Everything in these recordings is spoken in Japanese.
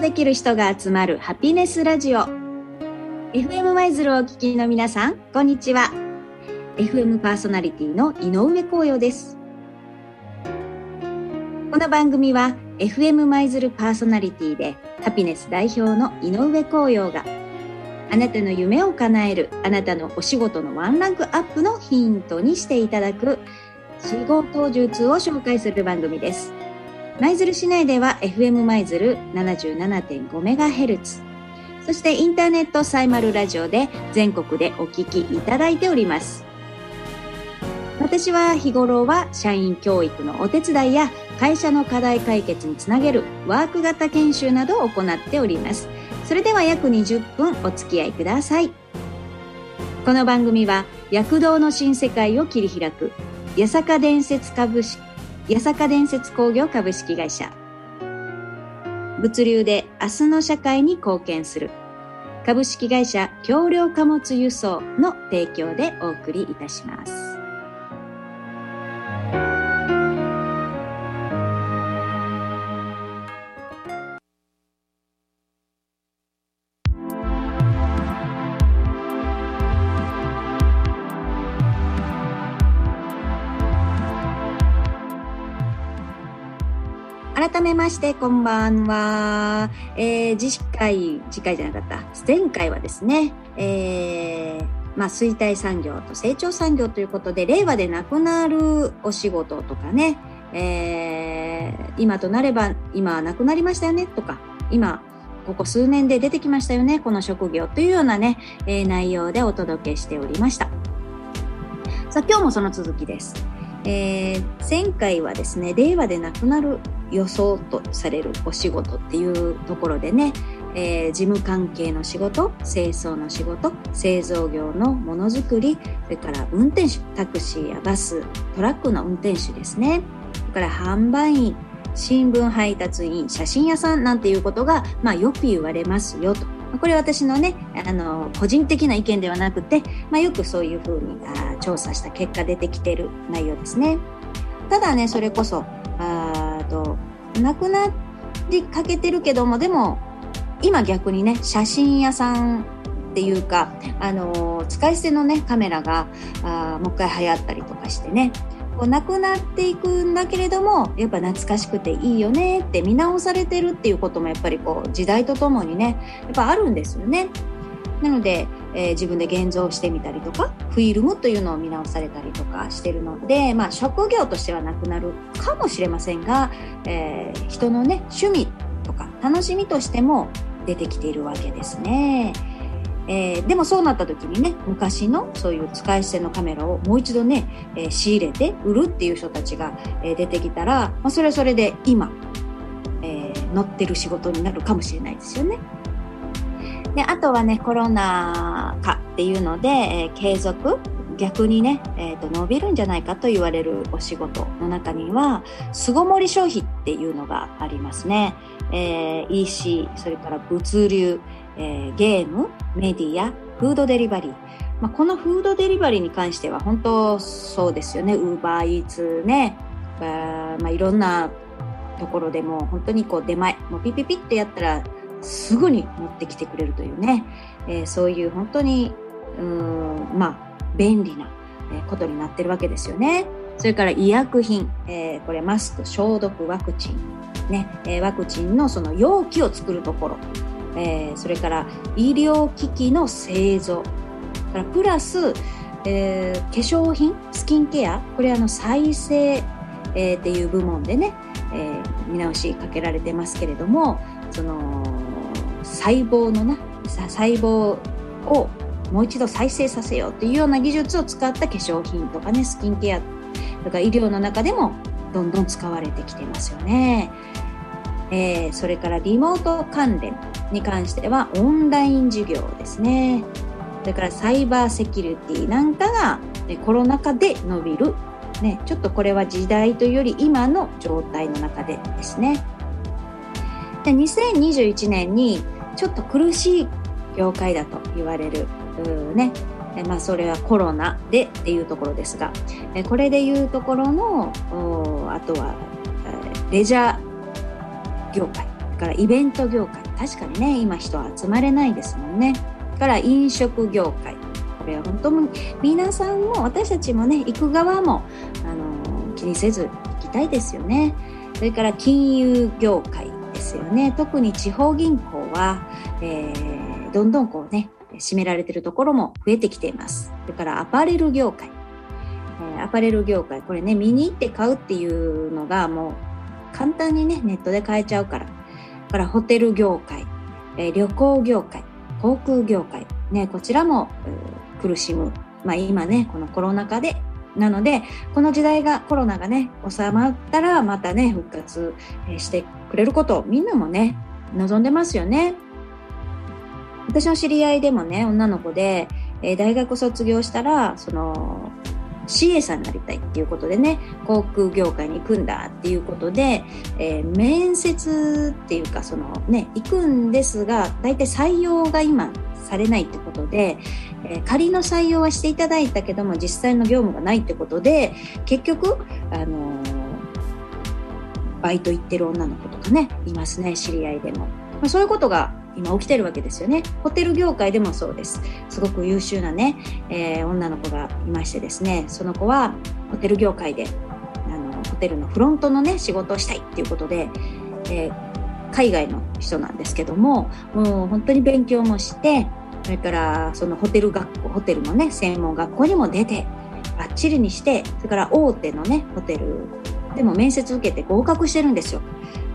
できる人が集まるハピネスラジオ。FM マイズルをお聞きの皆さんこんにちは。FM パーソナリティの井上光陽です。この番組は FM マイズルパーソナリティでハピネス代表の井上光陽があなたの夢を叶えるあなたのお仕事のワンランクアップのヒントにしていただく仕事術を紹介する番組です。舞鶴市内では FM 舞鶴 77.5MHz そしてインターネットサイマルラジオで全国でお聞きいただいております。私は日頃は社員教育のお手伝いや会社の課題解決につなげるワーク型研修などを行っております。それでは約20分お付き合いください。この番組は躍動の新世界を切り開く八坂伝説株式八坂伝説工業株式会社物流で明日の社会に貢献する株式会社橋梁貨物輸送の提供でお送りいたします。改めましてこんばんは。えー、次回、次回じゃなかった。前回はですね、えー、まあ、衰退産業と成長産業ということで、令和でなくなるお仕事とかね、えー、今となれば、今はなくなりましたよねとか、今、ここ数年で出てきましたよね、この職業というようなね、え、内容でお届けしておりました。さあ、今日もその続きです。えー、前回はですね、令和でなくなる予想とされるお仕事っていうところでね、えー、事務関係の仕事、清掃の仕事、製造業のものづくり、それから運転手、タクシーやバス、トラックの運転手ですね。それから販売員、新聞配達員、写真屋さんなんていうことが、まあよく言われますよと。これ私のね、あの、個人的な意見ではなくて、まあよくそういうふうにあ調査した結果出てきてる内容ですね。ただね、それこそ、なくなりかけてるけども、でも、今逆にね、写真屋さんっていうか、あの、使い捨てのね、カメラが、あもう一回流行ったりとかしてね、こうなくなっていくんだけれども、やっぱ懐かしくていいよねって見直されてるっていうこともやっぱりこう、時代とともにね、やっぱあるんですよね。なので、えー、自分で現像してみたりとか、フィルムというのを見直されたりとかしてるので、まあ職業としてはなくなるかもしれませんが、えー、人のね、趣味とか楽しみとしても出てきているわけですね。えー、でもそうなった時にね、昔のそういう使い捨てのカメラをもう一度ね、えー、仕入れて売るっていう人たちが、えー、出てきたら、まあ、それはそれで今、え、乗ってる仕事になるかもしれないですよね。で、あとはね、コロナ禍っていうので、えー、継続、逆にね、えーと、伸びるんじゃないかと言われるお仕事の中には、巣ごもり消費っていうのがありますね。えー、EC、それから物流、えー、ゲーム、メディア、フードデリバリー。まあ、このフードデリバリーに関しては本当そうですよね。ウーバーイーツね、まあ、いろんなところでも本当にこう出前、もうピピピってやったらすぐに持ってきてくれるというね、えー、そういう本当に、うん、まあ、便利なことになってるわけですよね。それから医薬品、えー、これマスク、消毒、ワクチン、ね、えー、ワクチンのその容器を作るところ、えー、それから医療機器の製造、からプラス、えー、化粧品、スキンケア、これあの再生、えー、っていう部門でね、えー、見直しかけられてますけれども、その細胞のな細胞をもう一度再生させようっていうような技術を使った化粧品とかねスキンケアとか医療の中でもどんどん使われてきてますよね。えー、それからリモート関連に関してはオンライン授業ですね。それからサイバーセキュリティなんかが、コロナ禍で伸びる。ね、ちょっとこれは時代というより今の状態の中でですね。で2021年にちょっと苦しい業界だと言われる。ね。まあ、それはコロナでっていうところですが。これでいうところのあとはレジャー業界からイベント業界。確かにね今人は集まれないですもんね。から飲食業界。これは本当に皆さんも私たちもね行く側もあの気にせず行きたいですよね。それから金融業界ですよね。特に地方銀行は、えー、どんどんこうね占められてるところも増えてきています。それからアパレル業界。えアパレル業界これね見に行って買うっていうのがもう簡単にねネットで買えちゃうから。からホテル業界、え、旅行業界航空業界ねこちらも苦しむ。まあ今ねこのコロナ禍で。なのでこの時代がコロナがね収まったらまたね復活してくれることをみんなもね望んでますよね。私の知り合いでもね女の子で、えー、大学卒業したらその CA さんになりたいっていうことでね航空業界に行くんだっていうことで、えー、面接っていうかそのね行くんですが大体採用が今されないってことで、えー、仮の採用はしていただいたけども実際の業務がないってことで結局あの、バイト行ってる女の子とかねいますね知り合いでも、まあ、そういうことが今起きてるわけですよね。ホテル業界でもそうです。すごく優秀なね、えー、女の子がいましてですね、その子はホテル業界で、あの、ホテルのフロントのね、仕事をしたいっていうことで、えー、海外の人なんですけども、もう本当に勉強もして、それからそのホテル学校、ホテルのね、専門学校にも出て、バッチリにして、それから大手のね、ホテルでも面接受けて合格してるんですよ。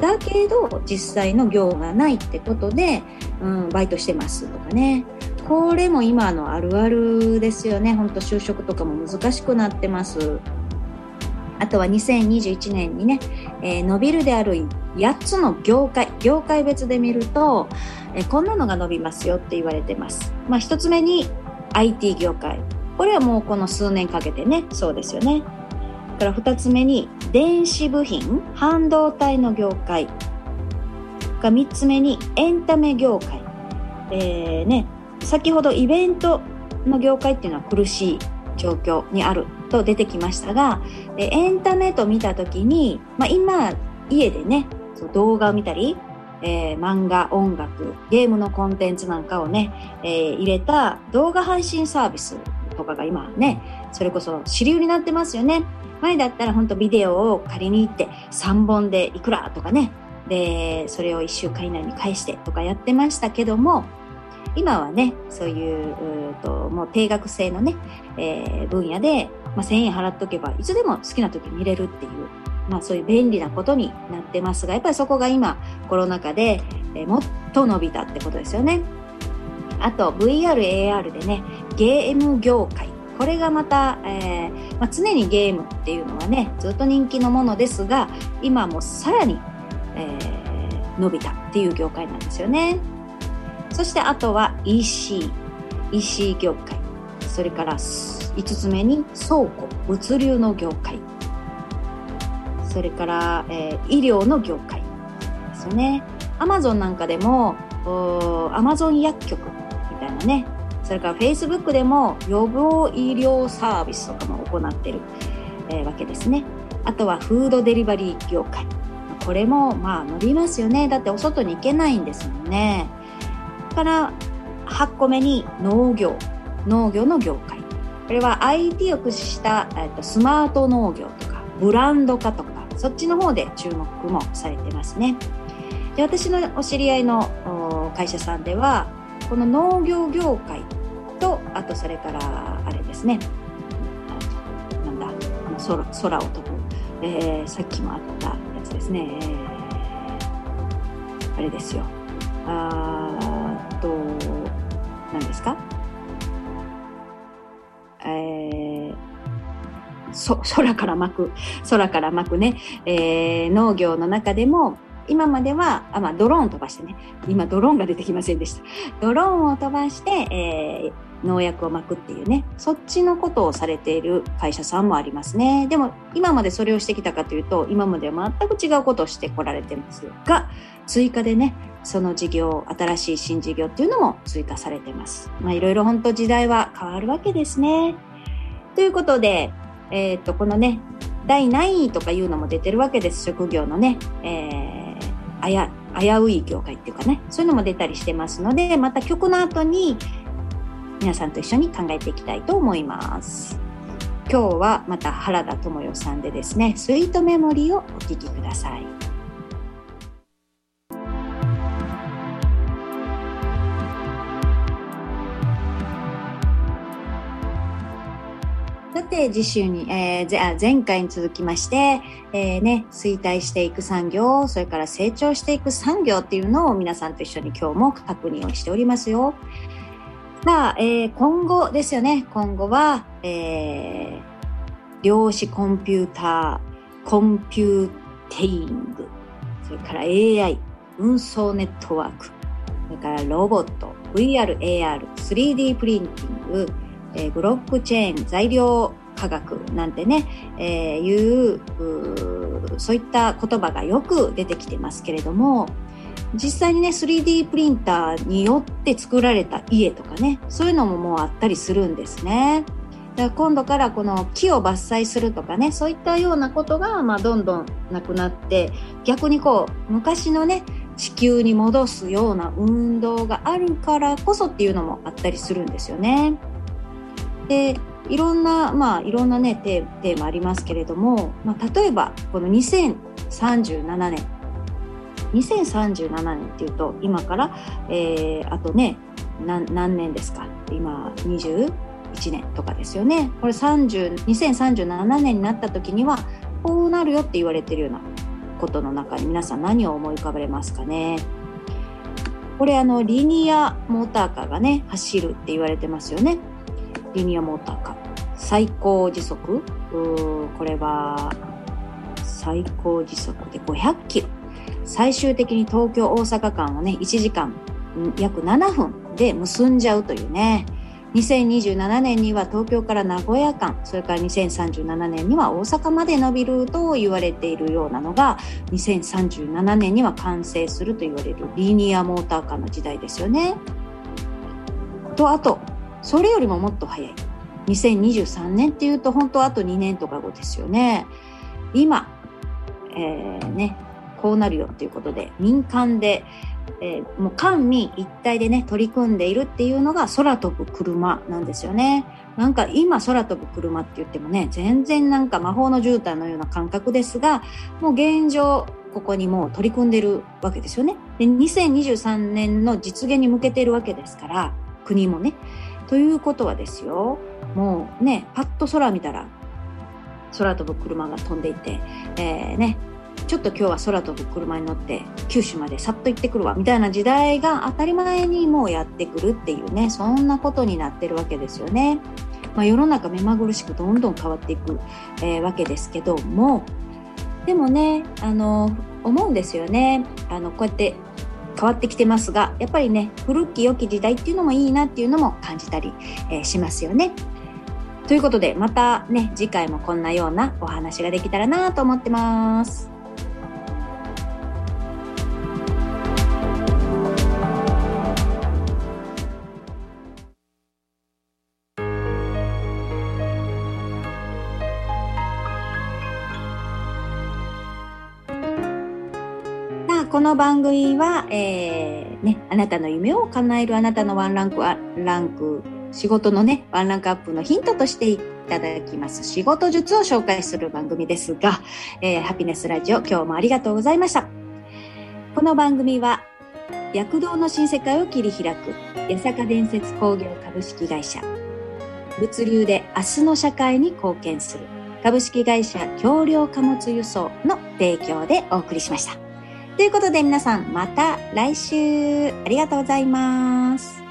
だけど実際の業がないってことで、うん、バイトしてますとかね。これも今のあるあるですよね。ほんと就職とかも難しくなってます。あとは2021年にね、えー、伸びるである8つの業界業界別で見ると、えー、こんなのが伸びますよって言われてます。まあ1つ目に IT 業界。これはもうこの数年かけてねそうですよね。から2つ目に電子部品半導体の業界。が3つ目にエンタメ業界、えーね、先ほどイベントの業界っていうのは苦しい状況にあると出てきましたがエンタメと見た時に、まあ、今家でね動画を見たり、えー、漫画音楽ゲームのコンテンツなんかをね、えー、入れた動画配信サービスとかが今ねそれこそ主流になってますよね。前だったら本当ビデオを借りに行って3本でいくらとかねでそれを1週間以内に返してとかやってましたけども今はねそういうともう定額制のね、えー、分野で、まあ、1000円払っとけばいつでも好きな時見れるっていう、まあ、そういう便利なことになってますがやっぱりそこが今コロナ禍で、えー、もっと伸びたってことですよね。あと VR、AR でねゲーム業界これがまた、えー、まあ、常にゲームっていうのはねずっと人気のものですが今もさらに、えー、伸びたっていう業界なんですよね。そしてあとは EC EC 業界。それから5つ目に倉庫。物流の業界。それから、えー、医療の業界。ですよね。アマゾンなんかでもアマゾン薬局みたいなねそれから Facebook でも予防医療サービスとかも行っている、え、わけですね。あとはフードデリバリー業界。これもまあ伸びますよね。だってお外に行けないんですもんね。から8個目に農業。農業の業界。これは IT を駆使した、えー、とスマート農業とかブランド化とかそっちの方で注目もされてますね。で私のお知り合いの会社さんではこの農業業界あとそれからあれですね。なんだあの空空を飛ぶ、えー、さっきもあったやつですね、えー、あれですよ。あと何ですか？えー、そ空から巻く。空から巻くね、えー、農業の中でも今までは、あ、まあ、ドローン飛ばしてね、今ドローンが出てきませんでした。ドローンを飛ばして、えー、農薬をまくっていうね、そっちのことをされている会社さんもありますね。でも、今までそれをしてきたかというと、今までは全く違うことをしてこられてますが、追加でね、その事業、新しい新事業っていうのも追加されてます。まあ、いろいろ本当時代は変わるわけですね。ということで、えっ、と、このね、第何位とかいうのも出てるわけです。職業のね、えーあや危うい業界っていうかね、そういうのも出たりしてますので、また曲の後に皆さんと一緒に考えていきたいと思います。今日はまた原田智代さんでですね、スイートメモリーをお聴きください。さて、次週に、えー、前回に続きまして、えー、ね、衰退していく産業、それから成長していく産業っていうのを皆さんと一緒に今日も確認をしておりますよ。さあ、えー、今後ですよね。今後は、えー、量子コンピューター、コンピューティング、それから AI、運送ネットワーク、それからロボット、VR、AR、3D プリンティング、えー、ブロックチェーン、材料科学なんてね、えー、いうそういった言葉がよく出てきてますけれども、実際にね、3D プリンターによって作られた家とかね、そういうのももうあったりするんですね。だから今度からこの木を伐採するとかね、そういったようなことが、まあ、どんどんなくなって、逆にこう、昔のね、地球に戻すような運動があるからこそっていうのもあったりするんですよね。でいろんな、まあ、いろんなねテーマありますけれども、まあ、例えばこの2037年2037年っていうと今から、えー、あとね何年ですか？今21年とかですよね。これ30 2037年になった時にはこうなるよって言われてるようなことの中に皆さん何を思い浮かべますかね？これあのリニアモーターカーがね走るって言われてますよね。リニアモーターか。最高時速？これは最高時速で500キロ。最終的に東京大阪間をね、1時間約7分で結んじゃうというね。2027年には東京から名古屋間、それから2037年には大阪まで伸びると言われているようなのが、2037年には完成すると言われるリニアモーターカーの時代ですよね。と、あと、それよりももっと早い。2023年っていうと本当あと2年とか後ですよね。今、えー、ね、こうなるよっていうことで民間で、えー、もう官民一体でね、取り組んでいるっていうのが空飛ぶ車なんですよね。なんか今空飛ぶ車って言ってもね、全然なんか魔法の絨毯のような感覚ですが、もう現状、ここにもう取り組んでるわけですよね。で、2023年の実現に向けてるわけですから、国もね。ということはですよ、もうね、パッと空見たら、空飛ぶ車が飛んでいて、えー、ね、ちょっと今日は空飛ぶ車に乗って九州までさっと行ってくるわみたいな時代が当たり前にもうやってくるっていうねそんなことになってるわけですよね。まあ、世の中目まぐるしくどんどん変わっていく、えー、わけですけどもでもねあの思うんですよねあのこうやって変わってきてますがやっぱりね古き良き時代っていうのもいいなっていうのも感じたり、えー、しますよね。ということでまたね次回もこんなようなお話ができたらなと思ってます。この番組は、えー、ね、あなたの夢を叶えるあなたのワンランク、ランク、仕事のね、ワンランクアップのヒントとしていただきます仕事術を紹介する番組ですが、えー、ハピネスラジオ、今日もありがとうございました。この番組は、躍動の新世界を切り開く、八坂伝説工業株式会社、物流で明日の社会に貢献する、株式会社橋梁貨物輸送の提供でお送りしました。ということで皆さんまた来週ありがとうございます。